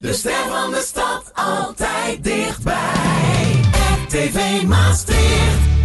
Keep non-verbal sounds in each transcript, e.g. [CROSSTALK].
De ster van de stad altijd dichtbij. RTV Maastricht.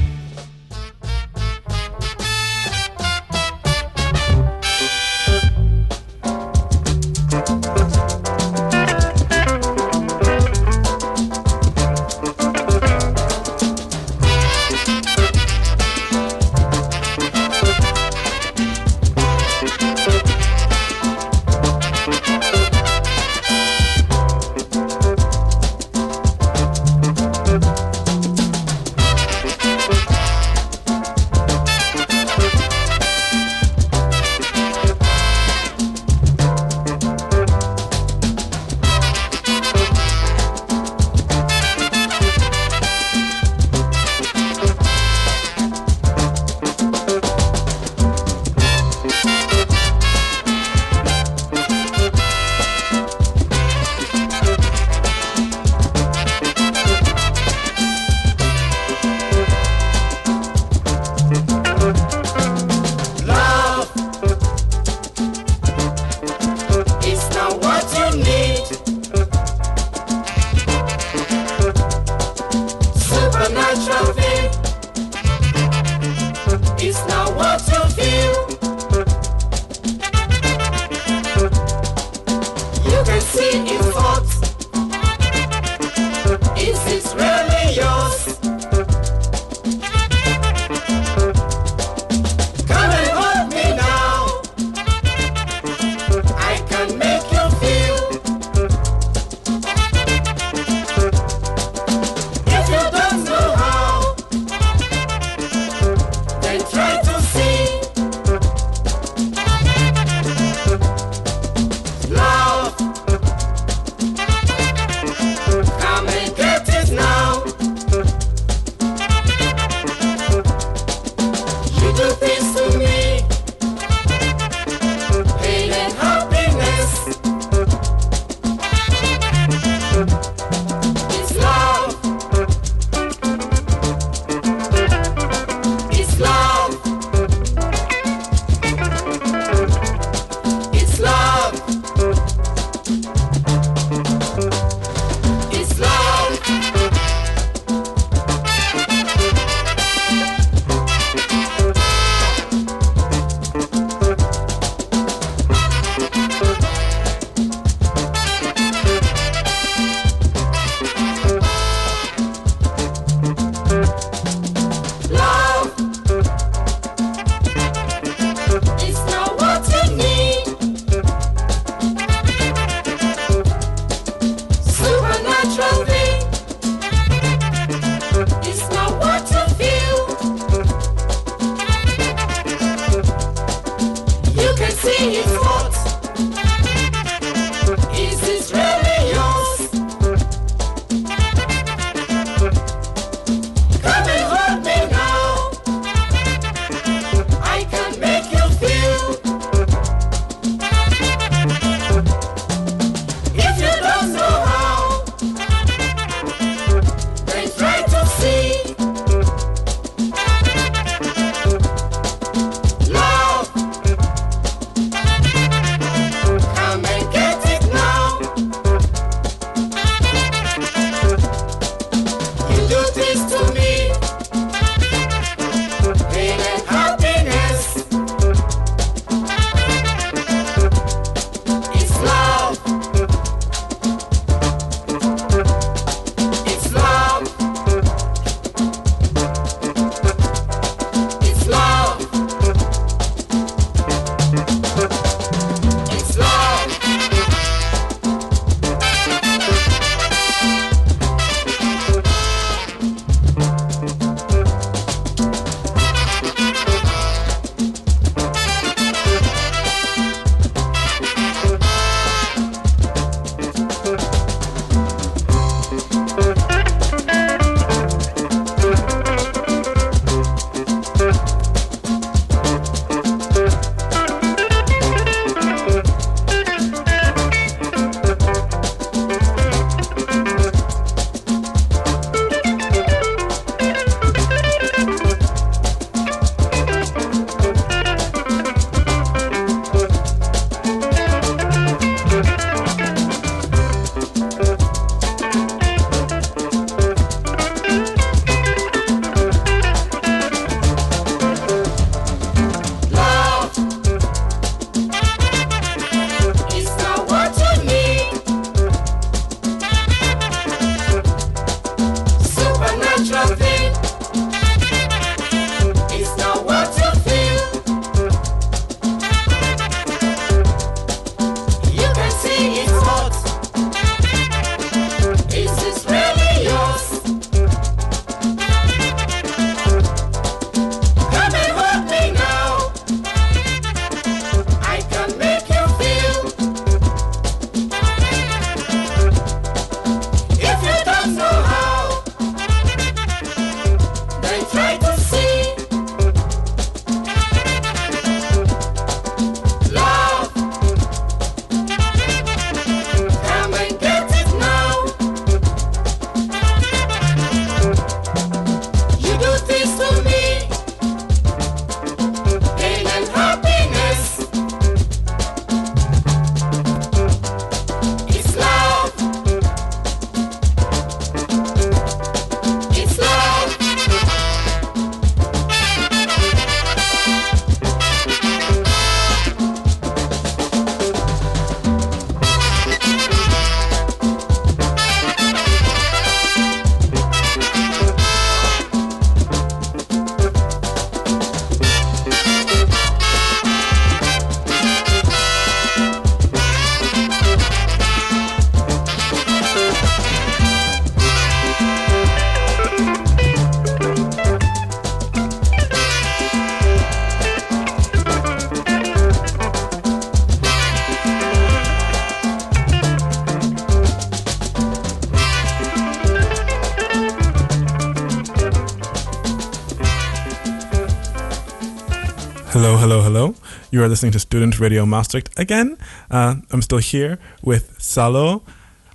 Listening to Student Radio Maastricht again. Uh, I'm still here with Salo.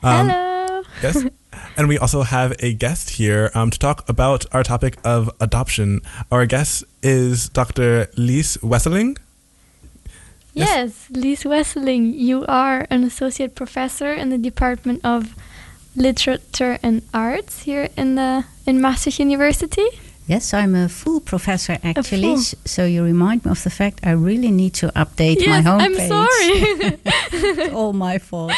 Um, Hello. Yes. [LAUGHS] and we also have a guest here um, to talk about our topic of adoption. Our guest is Dr. Lies Wesseling. Yes, Lies Wesseling, you are an associate professor in the Department of Literature and Arts here in the in Maastricht University. Yes, I'm a full professor actually. full. So you remind me of the fact I really need to update my yes, homepage. I'm sorry. [LAUGHS] it's all my fault.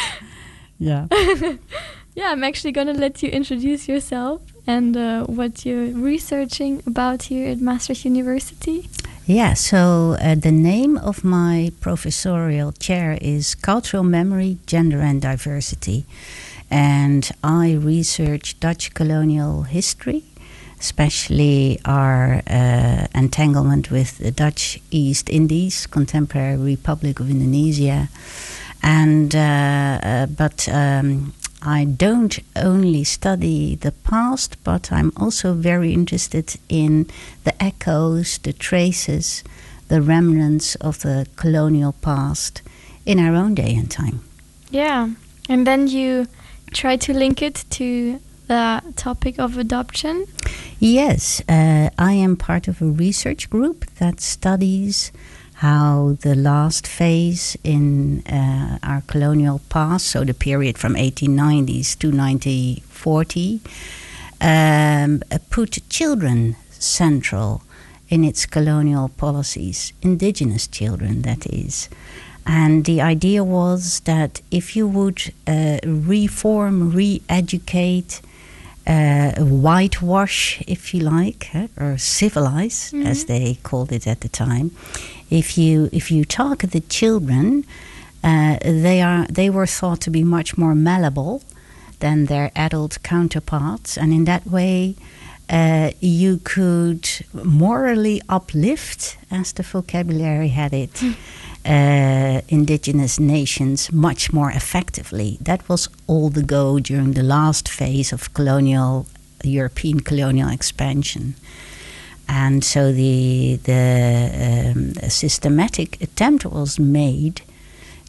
Yeah. [LAUGHS] yeah, I'm actually going to let you introduce yourself and uh, what you're researching about here at Maastricht University. Yeah, so uh, the name of my professorial chair is Cultural Memory, Gender and Diversity. And I research Dutch colonial history, especially our uh, entanglement with the Dutch East Indies, contemporary Republic of Indonesia. And uh, uh, but um, I don't only study the past, but I'm also very interested in the echoes, the traces, the remnants of the colonial past in our own day and time. Yeah, and then you try to link it to the topic of adoption. Yes, uh, I am part of a research group that studies how the last phase in uh, our colonial past, so the period from 1890s to 1940, um, put children central in its colonial policies, indigenous children, that is. And the idea was that if you would uh, reform, re educate, uh, whitewash, if you like, or civilize, as they called it at the time. If you if you target the children, uh, they are they were thought to be much more malleable than their adult counterparts, and in that way. Uh, you could morally uplift, as the vocabulary had it, uh, indigenous nations much more effectively. That was all the go during the last phase of colonial European colonial expansion. And so the the um, systematic attempt was made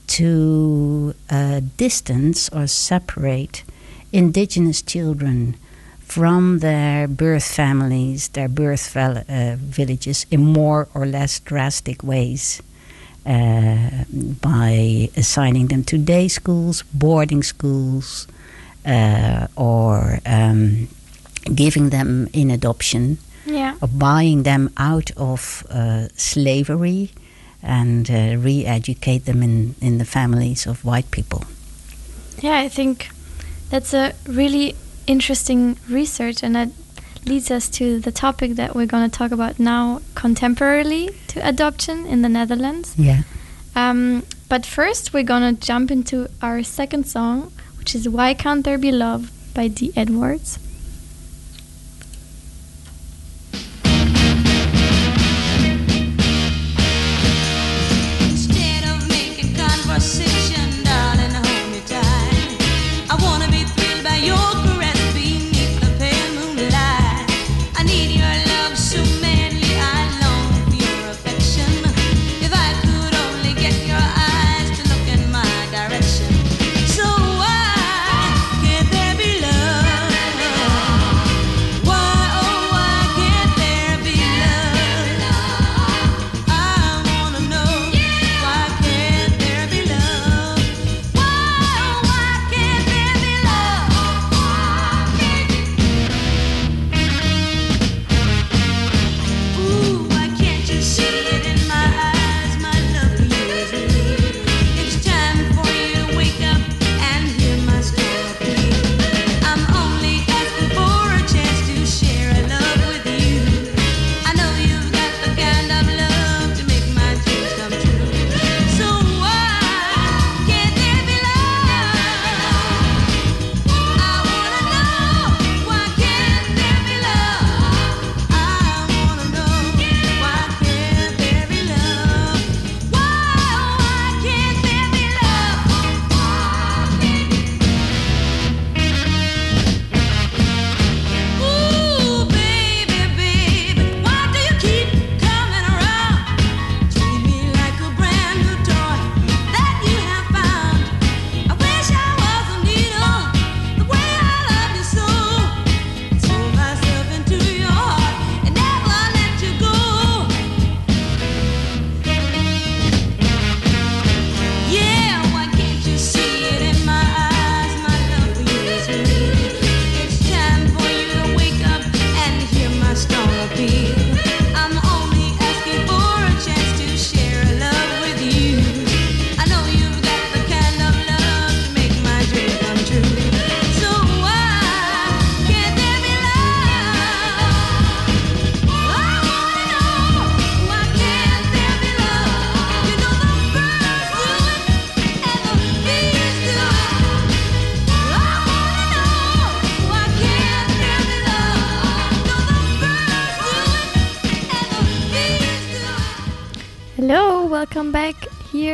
to uh, distance or separate indigenous children from their birth families, their birth uh, villages, in more or less drastic ways uh, by assigning them to day schools, boarding schools, uh, or um, giving them in adoption, Yeah. or buying them out of uh, slavery and uh, re educate them in, in the families of white people. Yeah, I think that's a really interesting research, and that leads us to the topic that we're going to talk about now contemporarily to adoption in the Netherlands. Yeah. Um, but first, we're going to jump into our second song, which is Why Can't There Be Love by Dee Edwards.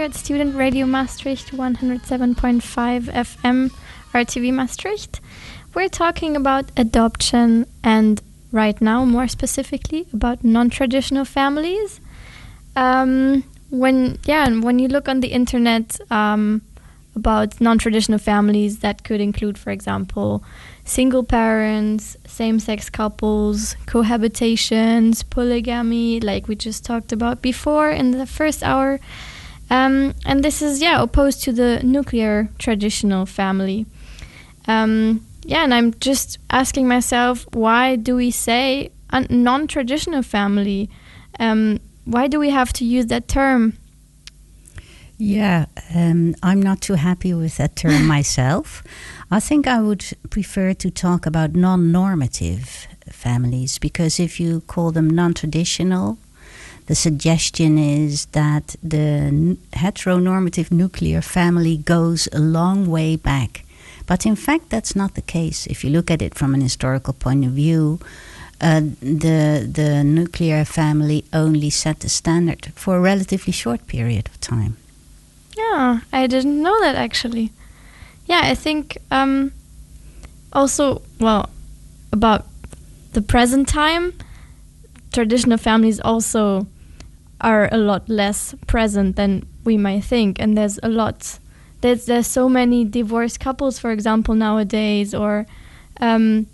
At Student Radio Maastricht 107.5 FM RTV Maastricht. We're talking about adoption and right now, more specifically, about non-traditional families. Um, when yeah, when you look on the internet um, about non-traditional families, that could include, for example, single parents, same-sex couples, cohabitations, polygamy, like we just talked about before in the first hour. Um, and this is yeah opposed to the nuclear traditional family. Um, yeah, and I'm just asking myself, why do we say a non-traditional family? Um, why do we have to use that term? Yeah, um, I'm not too happy with that term [LAUGHS] myself. I think I would prefer to talk about non normative families because if you call them non traditional, the suggestion is that the heteronormative nuclear family goes a long way back. But in fact, that's not the case. If you look at it from an historical point of view, uh, the the nuclear family only set the standard for a relatively short period of time. Yeah, I didn't know that actually. Yeah, I think um, also, well, about the present time, traditional families also are a lot less present than we might think, and there's a lot. There's there's so many divorced couples, for example, nowadays, or um,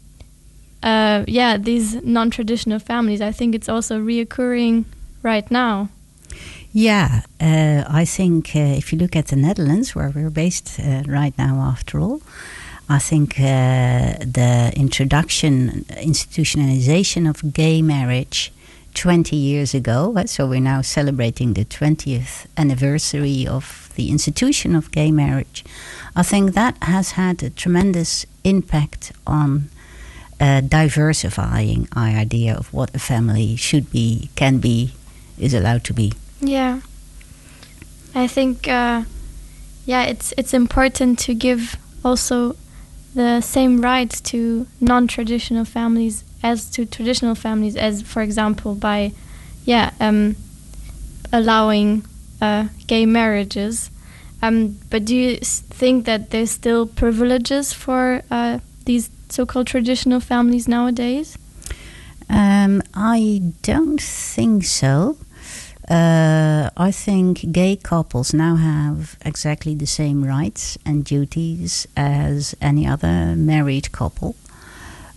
uh, yeah, these non-traditional families. I think it's also reoccurring right now. Yeah, uh, I think uh, if you look at the Netherlands, where we're based uh, right now, after all, I think uh, the introduction, institutionalization of gay marriage 20 years ago, uh, so we're now celebrating the 20th anniversary of the institution of gay marriage, I think that has had a tremendous impact on uh, diversifying our idea of what a family should be, can be, is allowed to be. Yeah, I think uh, yeah, it's it's important to give also the same rights to non-traditional families as to traditional families, as for example by yeah um, allowing uh, gay marriages. Um, but do you think that there's still privileges for uh, these so-called traditional families nowadays? Um, I don't think so. Uh, I think gay couples now have exactly the same rights and duties as any other married couple.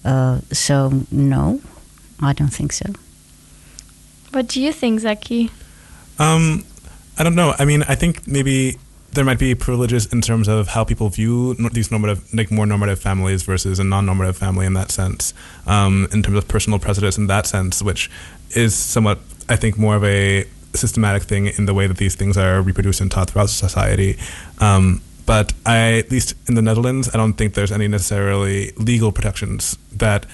Uh, so, no, I don't think so. What do you think, Zaki? Um, I don't know. I mean, I think maybe there might be privileges in terms of how people view these normative, like more normative families versus a non-normative family in that sense. Um, in terms of personal prejudice in that sense, which is somewhat, I think, more of a systematic thing in the way that these things are reproduced and taught throughout society. Um, but I, at least in the Netherlands, I don't think there's any necessarily legal protections that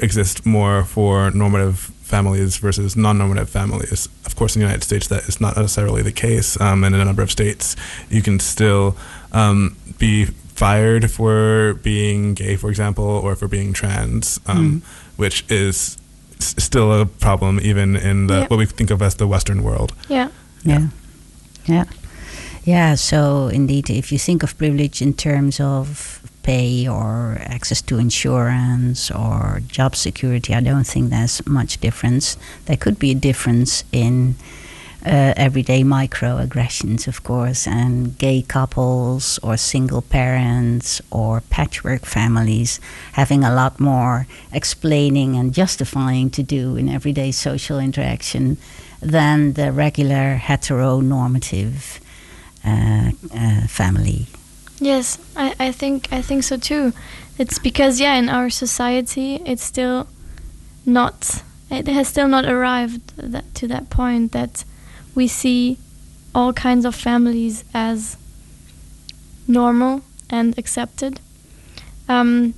exist more for normative families versus non-normative families. Of course, in the United States, that is not necessarily the case. Um, and in a number of states, you can still um, be fired for being gay, for example, or for being trans, um, which is s- still a problem even in the Yeah. what we think of as the Western world. Yeah. Yeah. Yeah. Yeah, so indeed, if you think of privilege in terms of pay or access to insurance or job security, I don't think there's much difference. There could be a difference in uh, everyday microaggressions, of course, and gay couples or single parents or patchwork families having a lot more explaining and justifying to do in everyday social interaction than the regular heteronormative family. Yes, I, I think I think so too. It's because yeah, in our society, it's still not. It has still not arrived that, to that point that we see all kinds of families as normal and accepted. Um,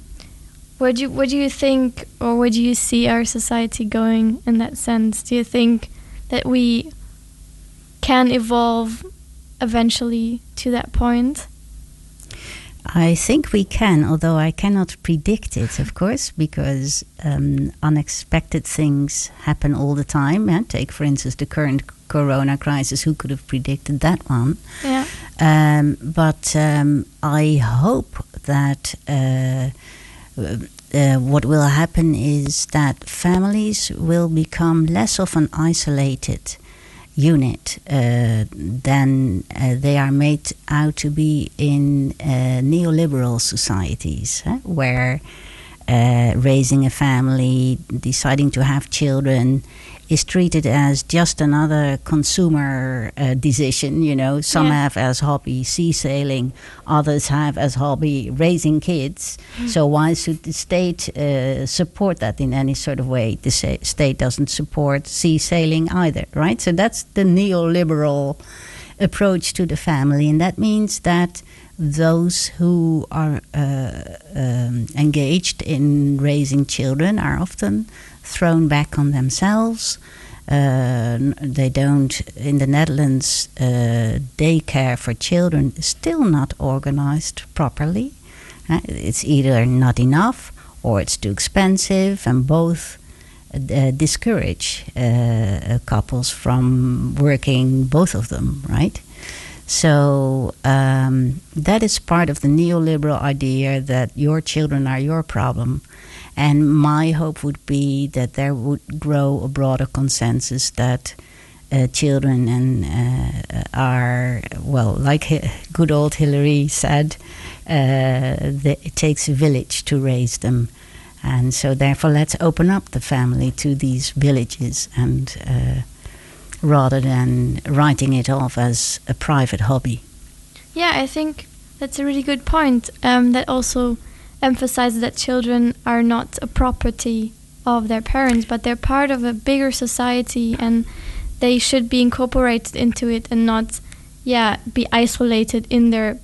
where do you, where do you think, or where do you see our society going in that sense? Do you think that we can evolve eventually to that point? I think we can, although I cannot predict it, of course, because um, unexpected things happen all the time. eh? Take, for instance, the current corona crisis. Who could have predicted that one? Yeah. Um, but um, I hope that uh, uh, what will happen is that families will become less often isolated unit uh, than uh, they are made out to be in uh, neoliberal societies, eh, where uh, raising a family, deciding to have children, is treated as just another consumer uh, decision. You know, some Yeah. have as hobby sea sailing, others have as hobby raising kids. So why should the state uh, support that in any sort of way? The sa- state doesn't support sea sailing either, right? So that's the neoliberal approach to the family, and that means that those who are uh, um, engaged in raising children are often thrown back on themselves. Uh, they don't in the Netherlands. Uh, daycare for children is still not organized properly. Uh, it's either not enough or it's too expensive, and both uh, discourage uh, couples from working both of them, right? So um, that is part of the neoliberal idea that your children are your problem. And my hope would be that there would grow a broader consensus that uh, children and uh, are well, like good old Hillary said, uh, it takes a village to raise them, and so therefore let's open up the family to these villages and uh, rather than writing it off as a private hobby. Yeah, I think that's a really good point. Um, that also emphasizes that children are not a property of their parents, but they're part of a bigger society, and they should be incorporated into it and not, yeah, be isolated in their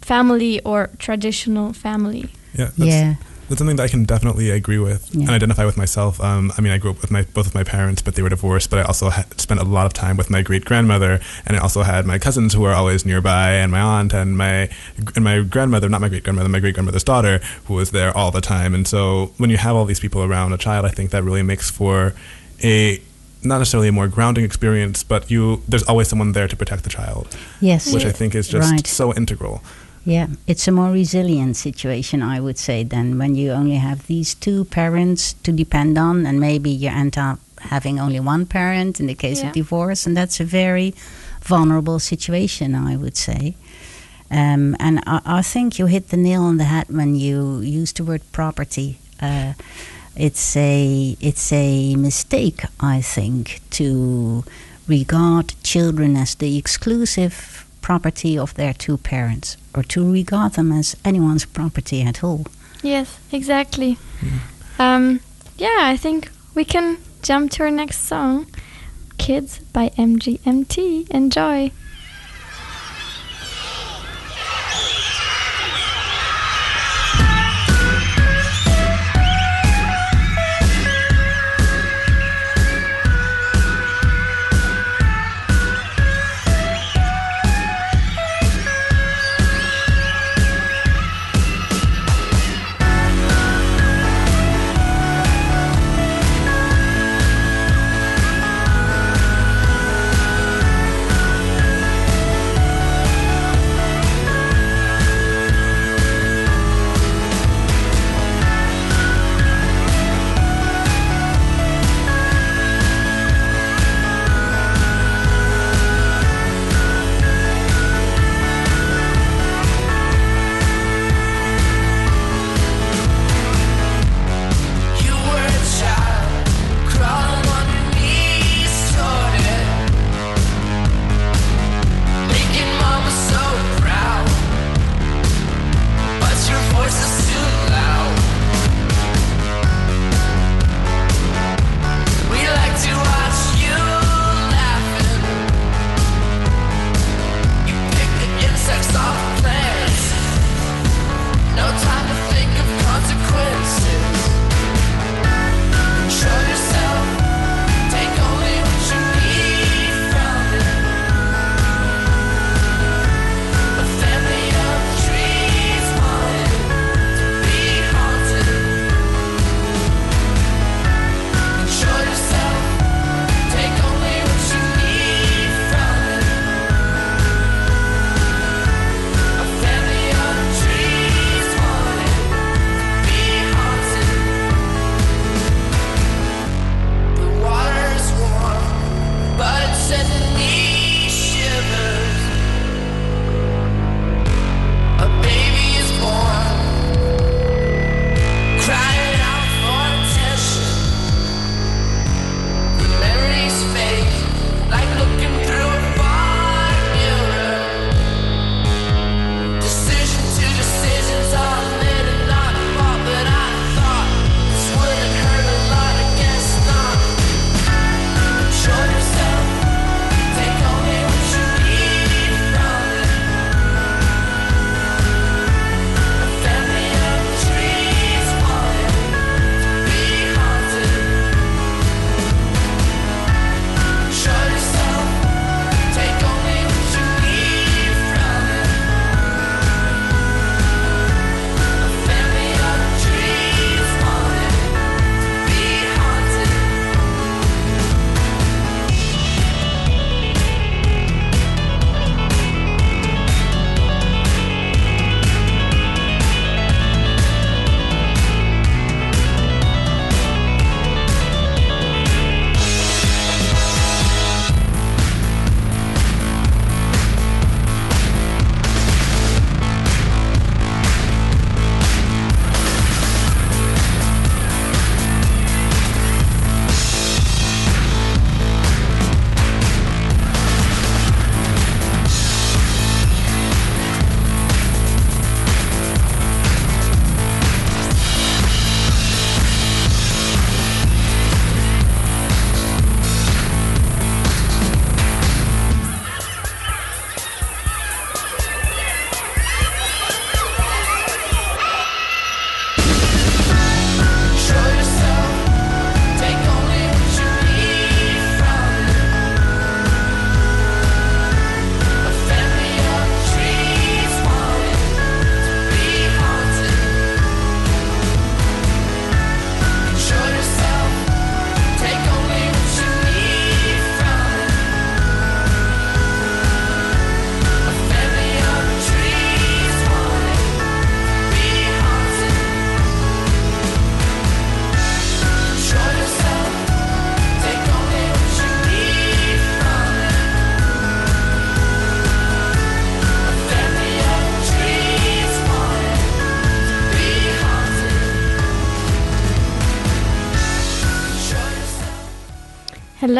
family or traditional family. Yeah, that's, yeah, that's something that I can definitely agree with Yeah. and identify with myself. Um, I mean, I grew up with my both of my parents, but they were divorced. But I also had spent a lot of time with my great grandmother, and I also had my cousins who were always nearby, and my aunt and my and my grandmother, not my great grandmother, my great grandmother's daughter, who was there all the time. And so when you have all these people around a child, I think that really makes for a not necessarily a more grounding experience, but you there's always someone there to protect the child, yes, which I think is just Right. so integral. Yeah. It's a more resilient situation, I would say, than when you only have these two parents to depend on, and maybe you end up having only one parent in the case Yeah. of divorce, and that's a very vulnerable situation, I would say. Um, and I, I think you hit the nail on the head when you used the word property. Uh, it's a it's a mistake, I think, to regard children as the exclusive property of their two parents, or to regard them as anyone's property at all. Yes, exactly. Um, yeah, I think we can jump to our next song, "Kids" by MGMT. Enjoy.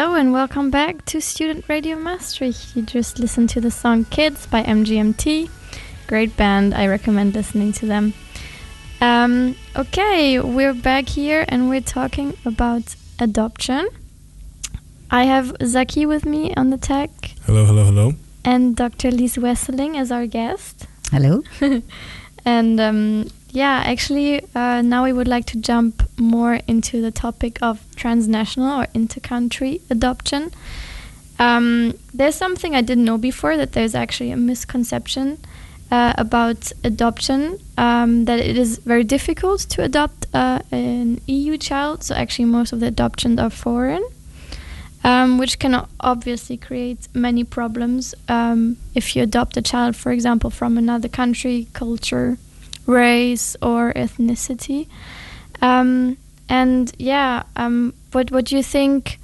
Hello and welcome back to Student Radio Maastricht. You just listened to the song Kids by MGMT. Great band, I recommend listening to them. Um, okay, we're back here and we're talking about adoption. I have Zaki with me on the tech Hello, hello, hello. and Dr. Lies Wesseling as our guest. Hello. [LAUGHS] And um, yeah, actually, uh, now we would like to jump more into the topic of transnational or intercountry adoption. Um, there's something I didn't know before that there's actually a misconception uh, about adoption um, that it is very difficult to adopt uh, an EU child. So actually, most of the adoptions are foreign. Um, which can obviously create many problems um, if you adopt a child, for example, from another country, culture, race, or ethnicity. Um, and yeah, um, what what do you think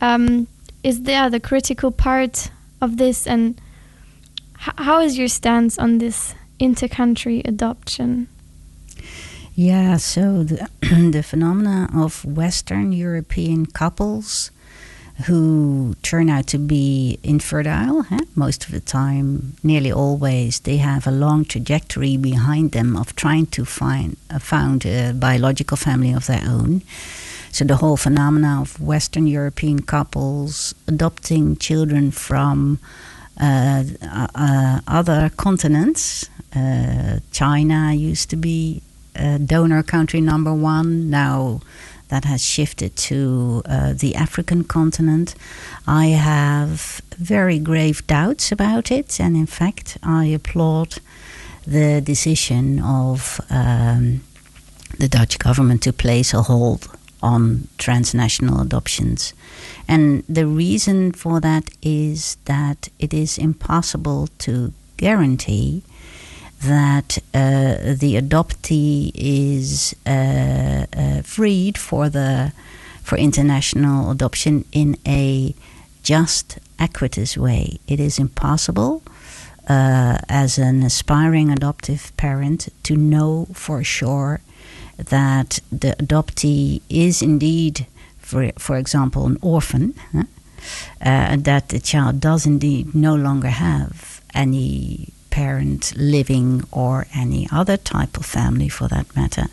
um, is there the critical part of this, and how is your stance on this intercountry adoption? Yeah, so the, [CLEARS THROAT] the phenomena of Western European couples who turn out to be infertile, huh? most of the time, nearly always, they have a long trajectory behind them of trying to find uh, found a biological family of their own. So the whole phenomena of Western European couples adopting children from uh, uh, other continents. Uh, China used to be uh, donor country number one. Now that has shifted to uh, the African continent. I have very grave doubts about it, and in fact, I applaud the decision of um, the Dutch government to place a hold on transnational adoptions. And the reason for that is that it is impossible to guarantee that uh, the adoptee is uh, uh, freed for the for international adoption in a just, equitous way. It is impossible uh, as an aspiring adoptive parent to know for sure that the adoptee is indeed, for for example, an orphan. huh? Uh, that the child does indeed no longer have any parent living or any other type of family for that matter.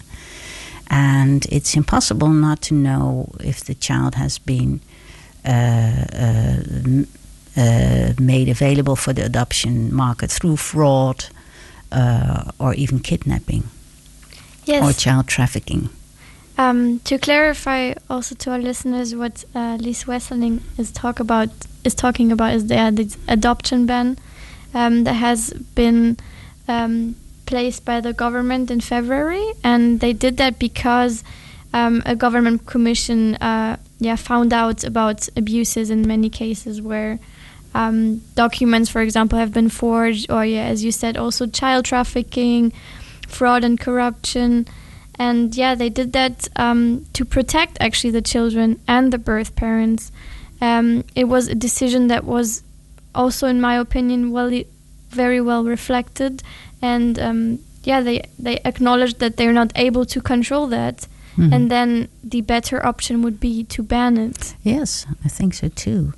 And it's impossible not to know if the child has been uh, uh, uh, made available for the adoption market through fraud uh, or even kidnapping Yes. or child trafficking. Um, to clarify also to our listeners what uh, Lies Wesseling is talk about is talking about is the, the adoption ban um, that has been um, placed by the government in February, and they did that because um, a government commission uh, yeah found out about abuses in many cases where um, documents, for example, have been forged, or yeah, as you said, also child trafficking, fraud and corruption. And yeah they did that um, to protect actually the children and the birth parents. Um, it was a decision that was also in my opinion well very well reflected and um, yeah they they acknowledged that they're not able to control that Mhm. and then the better option would be to ban it Yes, I think so too.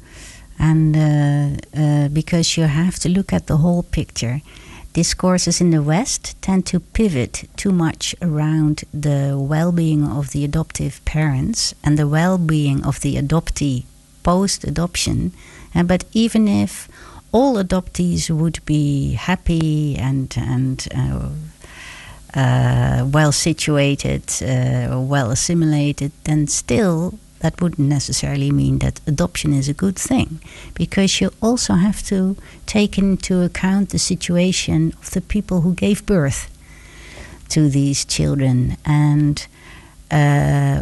And uh, uh, because you have to look at the whole picture. Discourses in the West tend to pivot too much around the well being of the adoptive parents and the well being of the adoptee post adoption. But even if all adoptees would be happy and, and uh, uh, well situated, uh, well assimilated, then still that wouldn't necessarily mean that adoption is a good thing. Because you also have to take into account the situation of the people who gave birth to these children. And uh,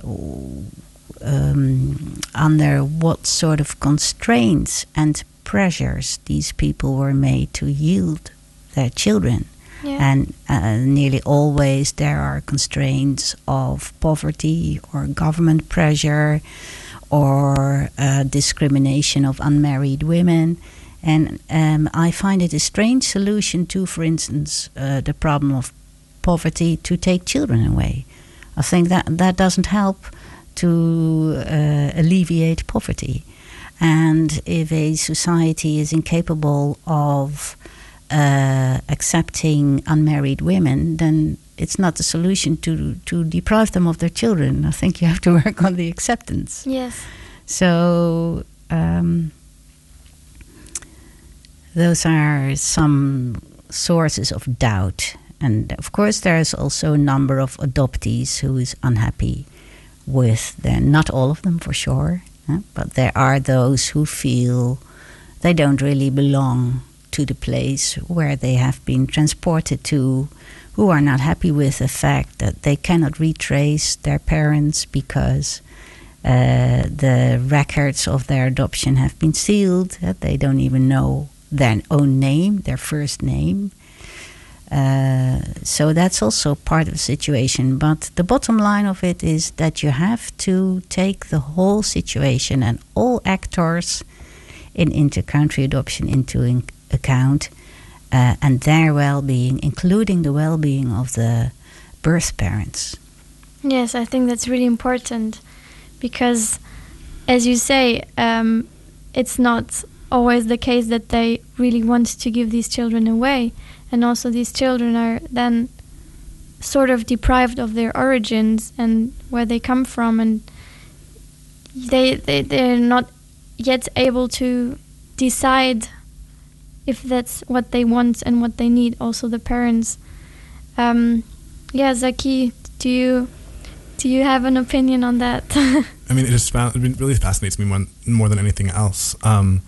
um, under what sort of constraints and pressures these people were made to yield their children yeah and uh, nearly always there are constraints of poverty or government pressure or uh, discrimination of unmarried women. And um, I find it a strange solution to, for instance, uh, the problem of poverty to take children away. I think that that doesn't help to uh, alleviate poverty. And if a society is incapable of uh, accepting unmarried women, then it's not the solution to, to deprive them of their children. I think you have to [LAUGHS] work on the acceptance. Yes. So um, those are some sources of doubt, and of course, there's also a number of adoptees who is unhappy with them. Not all of them, for sure, but there are those who feel they don't really belong to the place where they have been transported to. Who are not happy with the fact that they cannot retrace their parents because uh, the records of their adoption have been sealed. That they don't even know their own name, their first name. Uh, so that's also part of the situation. But the bottom line of it is that you have to take the whole situation and all actors in inter-country adoption into in- account uh, and their well-being, including the well-being of the birth parents. Yes, I think that's really important because, as you say, um, it's not always the case that they really want to give these children away, and also these children are then sort of deprived of their origins and where they come from, and they they they're not yet able to decide if that's what they want and what they need. Also, the parents. Um, yeah, Zaki, do you do you have an opinion on that? [LAUGHS] I mean, it just it really fascinates me more, more than anything else. Um,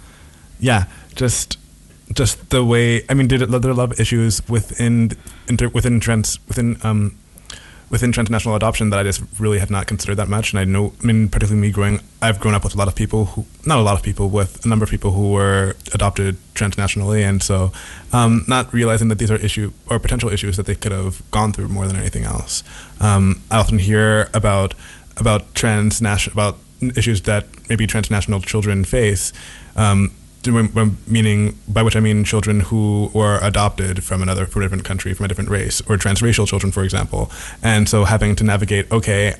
yeah, just just the way. I mean, did it, there a issues within inter, within trans within um, within transnational adoption that I just really have not considered that much. And I know, I mean, particularly me growing, I've grown up with a lot of people who, not a lot of people, with a number of people who were adopted transnationally, and so um, not realizing that these are issue or potential issues that they could have gone through more than anything else. Um, I often hear about about transnational about issues that maybe transnational children face. Um, meaning by which I mean children who were adopted from another from a different country, from a different race, or transracial children, for example, and so having to navigate. Okay,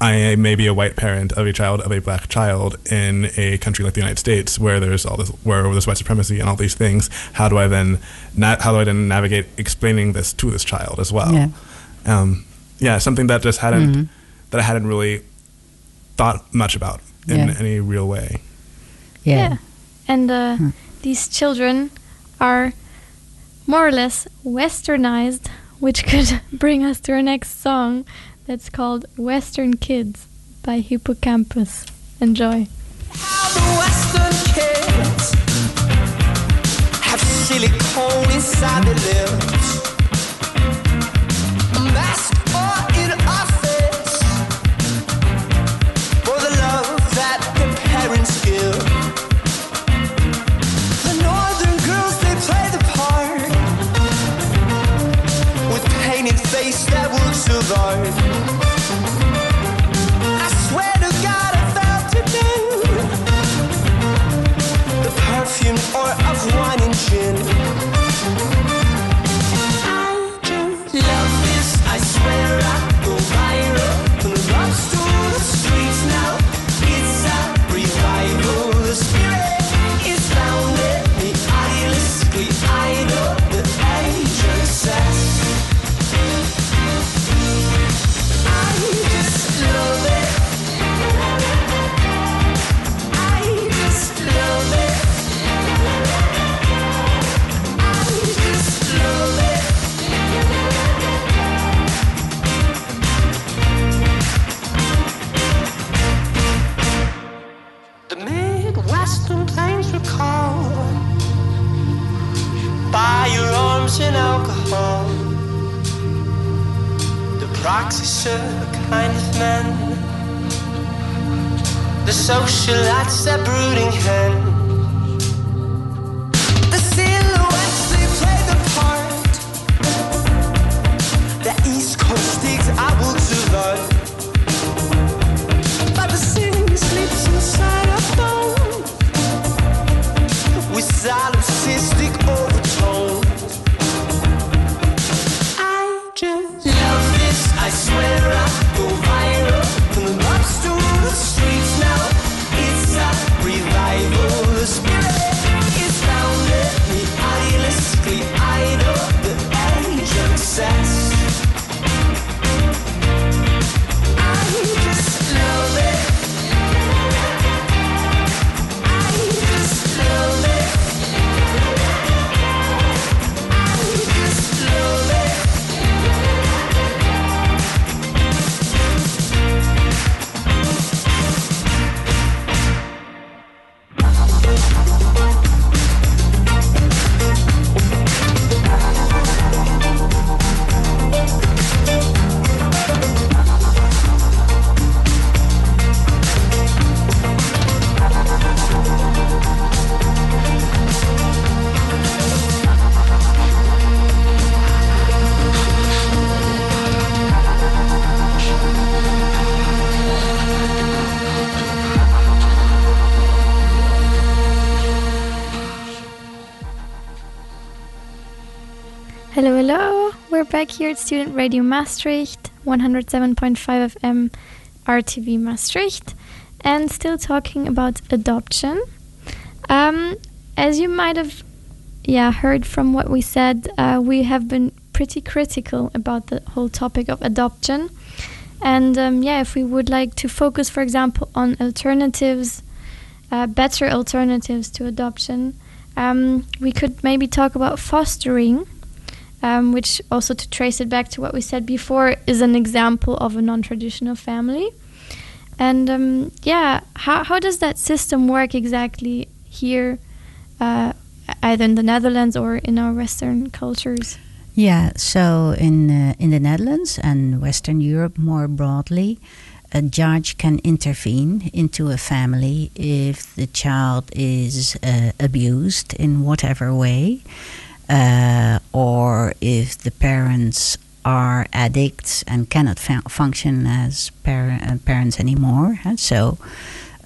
I may be a white parent of a child of a black child in a country like the United States, where there's all this, where there's white supremacy and all these things. How do I then, not, how do I then navigate explaining this to this child as well? Yeah. um, yeah, something that just hadn't Mhm. that I hadn't really thought much about in Yeah. any real way. Yeah. And uh, Hmm. these children are more or less westernized, which [LAUGHS] could bring us to our next song that's called Western Kids by Hippo Campus. Enjoy. How the Western kids have silicone inside their lips. Back here at Student Radio Maastricht, 107.5 FM, RTV Maastricht, and still talking about adoption. Um, as you might have, yeah, heard from what we said, uh, we have been pretty critical about the whole topic of adoption. And um, yeah, if we would like to focus, for example, on alternatives, uh, better alternatives to adoption, um, we could maybe talk about fostering um, which also to trace it back to what we said before is an example of a non-traditional family. And um, yeah how, how does that system work exactly here uh, either in the netherlands or in our western cultures? Yeah, so in uh, in the Netherlands and Western Europe more broadly, a judge can intervene into a family if the child is uh, abused in whatever way, uh, or if the parents are addicts and cannot fu- function as par- uh, parents anymore. And so,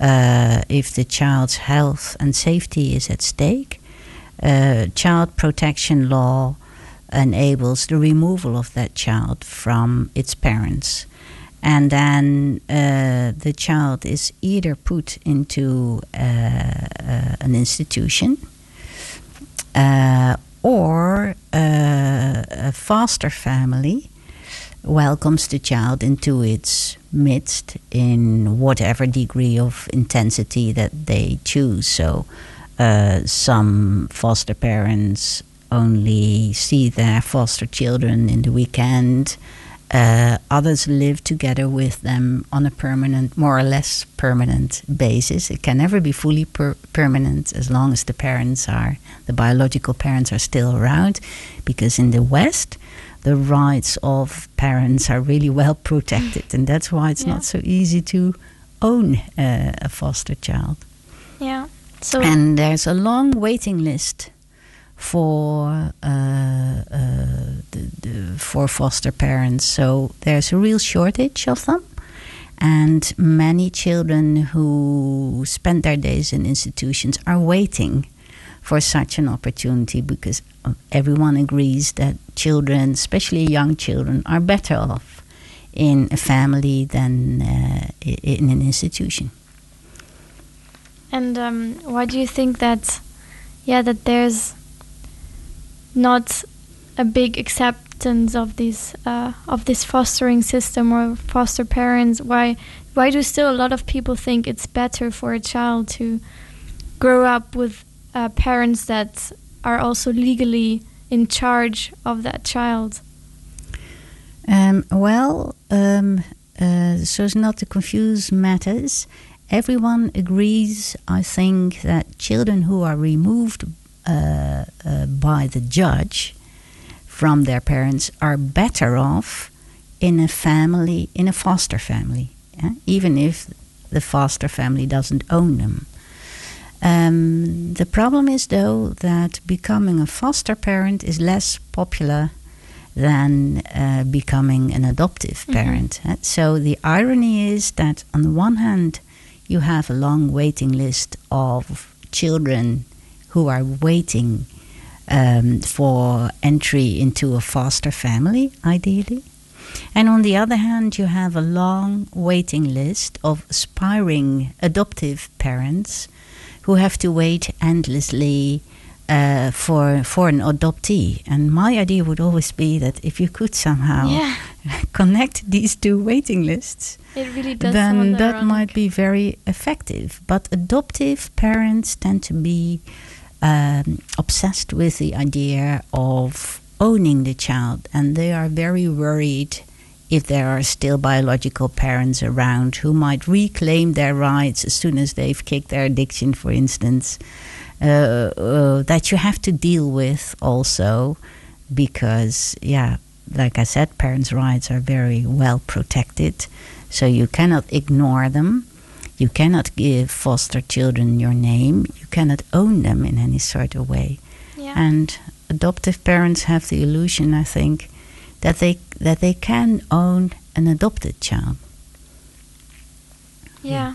uh, if the child's health and safety is at stake, uh, child protection law enables the removal of that child from its parents. And then uh, the child is either put into uh, uh, an institution or uh, a foster family welcomes the child into its midst in whatever degree of intensity that they choose. So, uh, some foster parents only see their foster children in the weekend. Uh, others live together with them on a permanent, more or less permanent basis. It can never be fully per- permanent as long as the parents are, the biological parents are still around, because in the West, the rights of parents are really well protected, and that's why it's Yeah. not so easy to own uh, a foster child. yeah so And there's a long waiting list for uh, uh, the, the, for foster parents. So there's a real shortage of them, and many children who spend their days in institutions are waiting for such an opportunity because everyone agrees that children, especially young children, are better off in a family than uh, in an institution. And um, why do you think that, yeah, that there's not a big acceptance of this uh, of this fostering system or foster parents? Why why do still a lot of people think it's better for a child to grow up with uh, parents that are also legally in charge of that child? Um, well, um, uh, so as not to confuse matters, everyone agrees, I think, that children who are removed by the judge from their parents are better off in a family, in a foster family, yeah? even if the foster family doesn't own them. Um, the problem is, though, that becoming a foster parent is less popular than uh, becoming an adoptive Mhm. parent. Uh, So the irony is that, on the one hand, you have a long waiting list of children who are waiting um, for entry into a foster family, ideally. And on the other hand, you have a long waiting list of aspiring adoptive parents who have to wait endlessly uh, for for an adoptee. And my idea would always be that if you could somehow Yeah, [LAUGHS] connect these two waiting lists, it really does. then that ironic. might be very effective. But adoptive parents tend to be um, obsessed with the idea of owning the child, and they are very worried if there are still biological parents around who might reclaim their rights as soon as they've kicked their addiction, for instance. Uh, uh, that you have to deal with also because, yeah, like I said, parents' rights are very well protected. So you cannot ignore them. You cannot give foster children your name. You cannot own them in any sort of way. Yeah. And adoptive parents have the illusion, I think, that they that they can own an adopted child. yeah.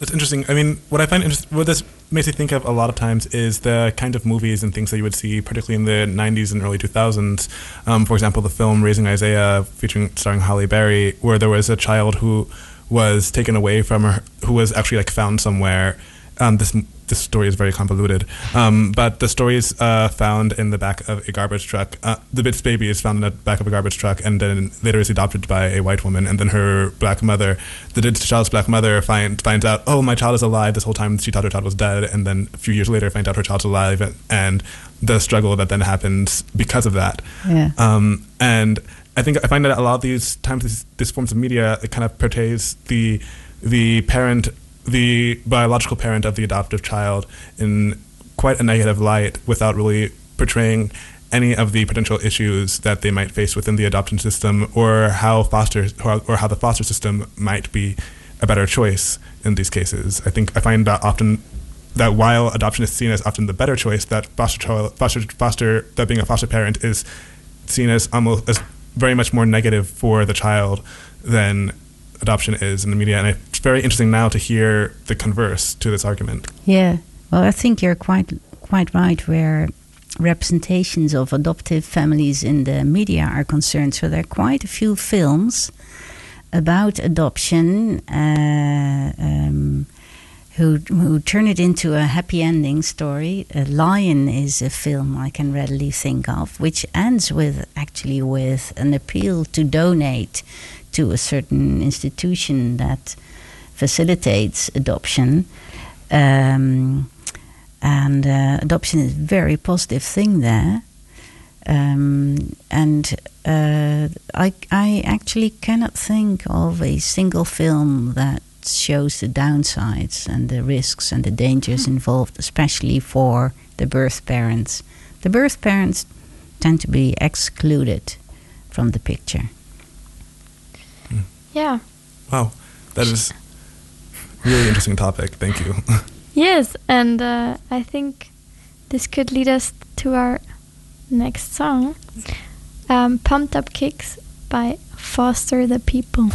That's interesting. I mean, what I find interesting, what this makes me think of a lot of times is the kind of movies and things that you would see, particularly in the 90s and early 2000s. Um, for example, the film Raising Isaiah, featuring starring Halle Berry, where there was a child who was taken away from her, who was actually like found somewhere. Um, this this story is very convoluted, um, but the story is uh, found in the back of a garbage truck. Uh, the Bits baby is found in the back of a garbage truck, and then later is adopted by a white woman. And then her black mother, the child's black mother, find, finds out, oh, my child is alive. This whole time she thought her child was dead, and then a few years later finds out her child's alive, and, and the struggle that then happens because of that. Yeah. Um, and I think I find that a lot of these times, these, forms of media, it kind of portrays the the parent, the biological parent of the adoptive child in quite a negative light, without really portraying any of the potential issues that they might face within the adoption system, or how foster or how the foster system might be a better choice in these cases. I think I find that often that while adoption is seen as often the better choice, that foster child, foster foster that being a foster parent is seen as almost as very much more negative for the child than adoption is in the media. And it's very interesting now to hear the converse to this argument. Yeah. Well, I think you're quite quite right where representations of adoptive families in the media are concerned. So there are quite a few films about adoption uh, um, who who turn it into a happy ending story. A Lion is a film I can readily think of, which ends with actually with an appeal to donate to a certain institution that facilitates adoption. Um, and uh, adoption is a very positive thing there. Um, and uh, I, I actually cannot think of a single film that shows the downsides and the risks and the dangers involved, especially for the birth parents. The birth parents tend to be excluded from the picture. Yeah. Wow, that is really interesting topic. Thank you. [LAUGHS] Yes, and uh, I think this could lead us to our next song, um, "Pumped Up Kicks" by Foster the People.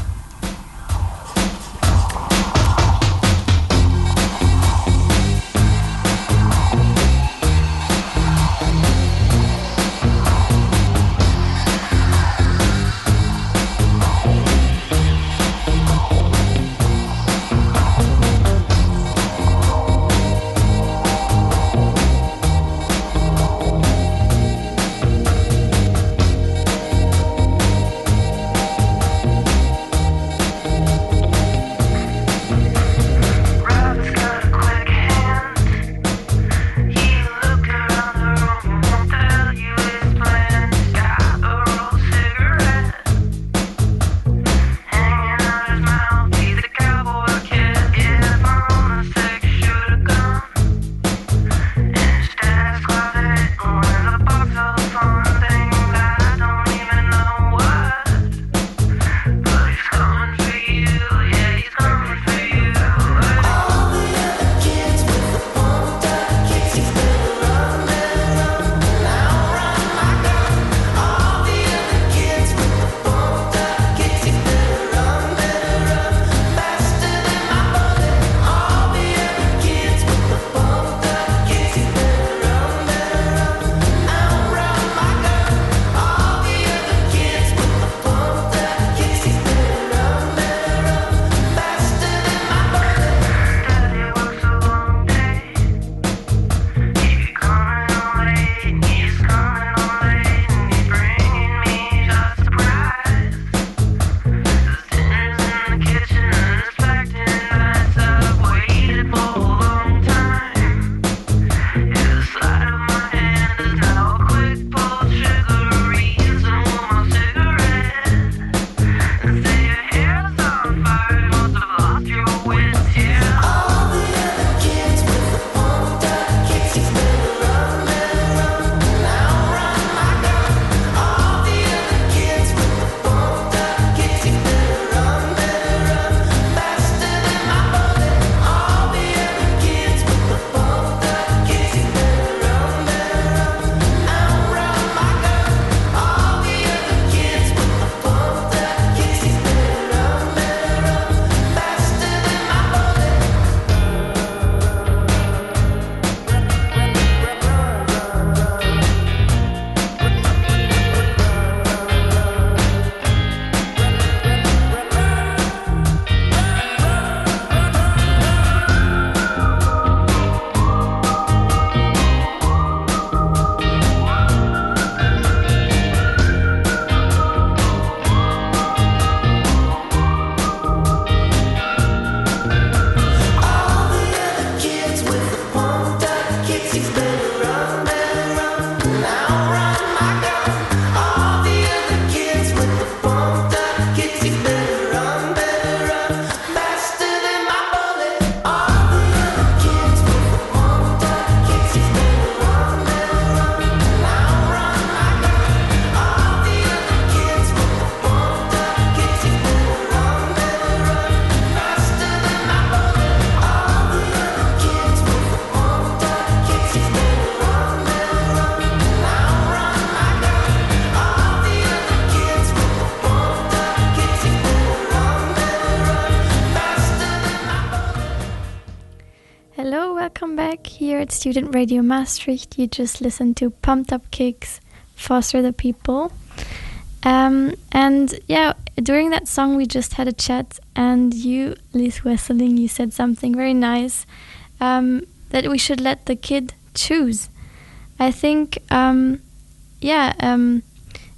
Student Radio Maastricht. You just listened to Pumped Up Kicks, Foster the People. Um, and yeah, during that song, we just had a chat, and you, Lies Wesseling, you said something very nice um, that we should let the kid choose. I think, um, yeah, um,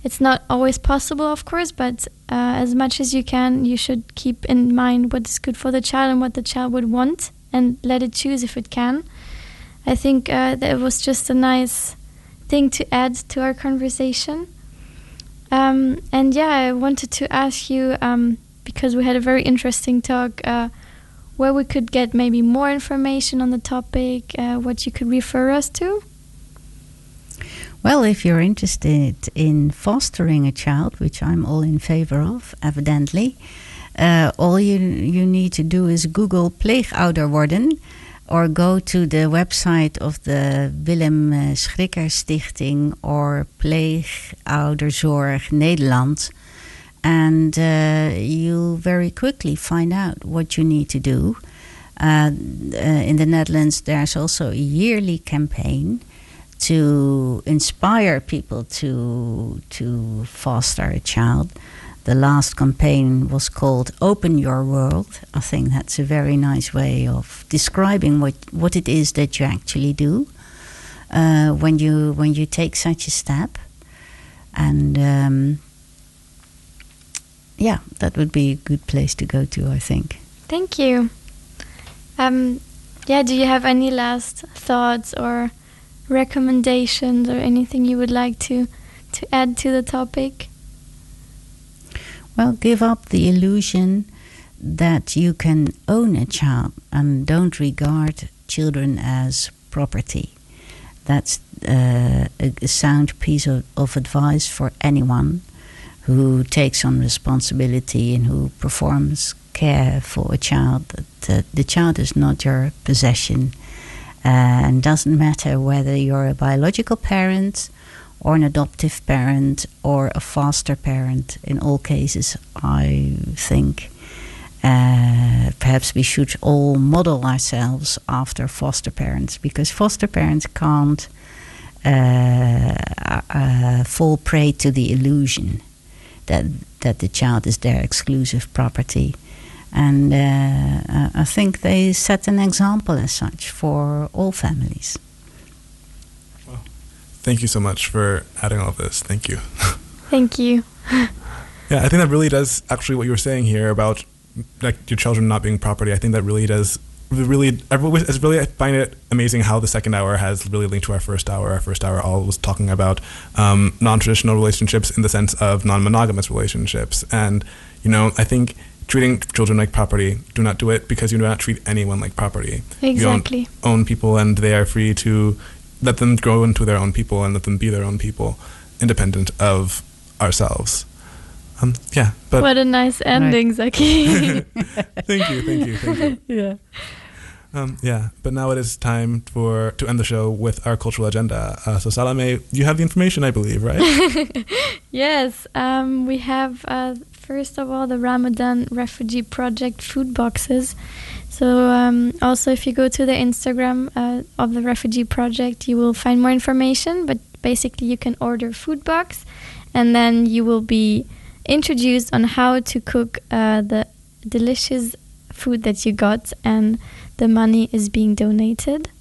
it's not always possible, of course, but uh, as much as you can, you should keep in mind what is good for the child and what the child would want and let it choose if it can. I think uh, that was just a nice thing to add to our conversation. Um, and yeah, I wanted to ask you um, because we had a very interesting talk uh, where we could get maybe more information on the topic, uh, what you could refer us to. Well, if you're interested in fostering a child, which I'm all in favor of, evidently, uh, all you you need to do is Google pleegouder worden, or go to the website of the Willem uh, Schrikker Stichting or Pleegouderzorg Nederland, and uh, you'll very quickly find out what you need to do. Uh, uh, in the Netherlands, there's also a yearly campaign to inspire people to to foster a child. The last campaign was called "Open Your World." I think that's a very nice way of describing what what it is that you actually do uh, when you when you take such a step. And um, yeah, that would be a good place to go to. I think. Thank you. Um, yeah, do you have any last thoughts or recommendations or anything you would like to to add to the topic? Well, give up the illusion that you can own a child and don't regard children as property. That's uh, a, sound piece of, of advice for anyone who takes on responsibility and who performs care for a child. That uh, the child is not your possession, uh, and doesn't matter whether you're a biological parent or an adoptive parent or a foster parent. In all cases, I think uh, perhaps we should all model ourselves after foster parents because foster parents can't uh, uh, fall prey to the illusion that that the child is their exclusive property. And uh, I think they set an example as such for all families. Thank you so much for adding all this. Thank you. [LAUGHS] Thank you. Yeah, I think that really does actually what you were saying here about like your children not being property. I think that really does really it's really I find it amazing how the second hour has really linked to our first hour. Our first hour all was talking about um, non-traditional relationships in the sense of non-monogamous relationships, and you know I think treating children like property do not do it because you do not treat anyone like property. Exactly. You don't own people, and they are free to let them grow into their own people and let them be their own people, independent of ourselves. Um, yeah, but what a nice ending, Zaki. [LAUGHS] thank you, thank you, thank you. [LAUGHS] yeah. Um, yeah, but now it is time for to end the show with our cultural agenda. Uh, so Salome, you have the information, I believe, right? [LAUGHS] Yes, um, we have uh, first of all the Ramadan Refugee Project food boxes. So um, also, if you go to the Instagram uh, of the Refugee Project, you will find more information. But basically, you can order food box, and then you will be introduced on how to cook uh, the delicious food that you got, and the money is being donated.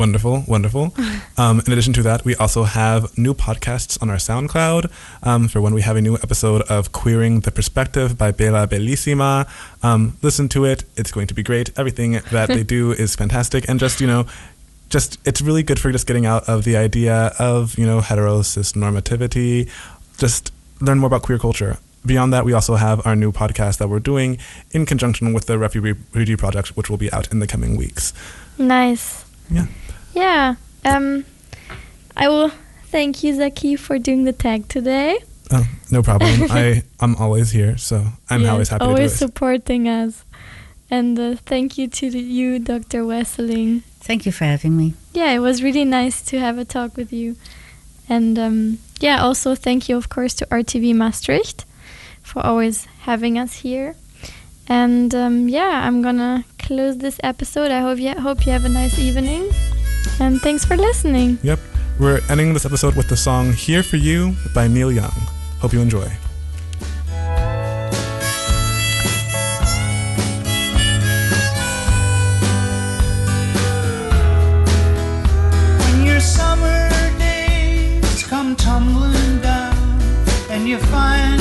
Wonderful, wonderful. [LAUGHS] Um, in addition to that, we also have new podcasts on our SoundCloud um, for when we have a new episode of Queering the Perspective by Bela Bellissima. Um, listen to it; it's going to be great. Everything that they do [LAUGHS] is fantastic, and just you know, just it's really good for just getting out of the idea of you know hetero cis normativity. Just learn more about queer culture. Beyond that, we also have our new podcast that we're doing in conjunction with the Refugee Refugee Project, which will be out in the coming weeks. Nice. Yeah. Yeah. Um, I will thank you, Zaki, for doing the tag today. Oh, no problem. [LAUGHS] I I'm always here, so I'm Yes, always happy always to do it. Always supporting us. And uh, thank you to the, you, Dr. Wesseling. Thank you for having me. Yeah, it was really nice to have a talk with you. And um, yeah, also thank you, of course, to RTV Maastricht for always having us here. And um, yeah, I'm gonna close. close this episode. I hope you hope you have a nice evening, and thanks for listening. Yep. We're ending this episode with the song Here for You by Neil Young. Hope you enjoy. you find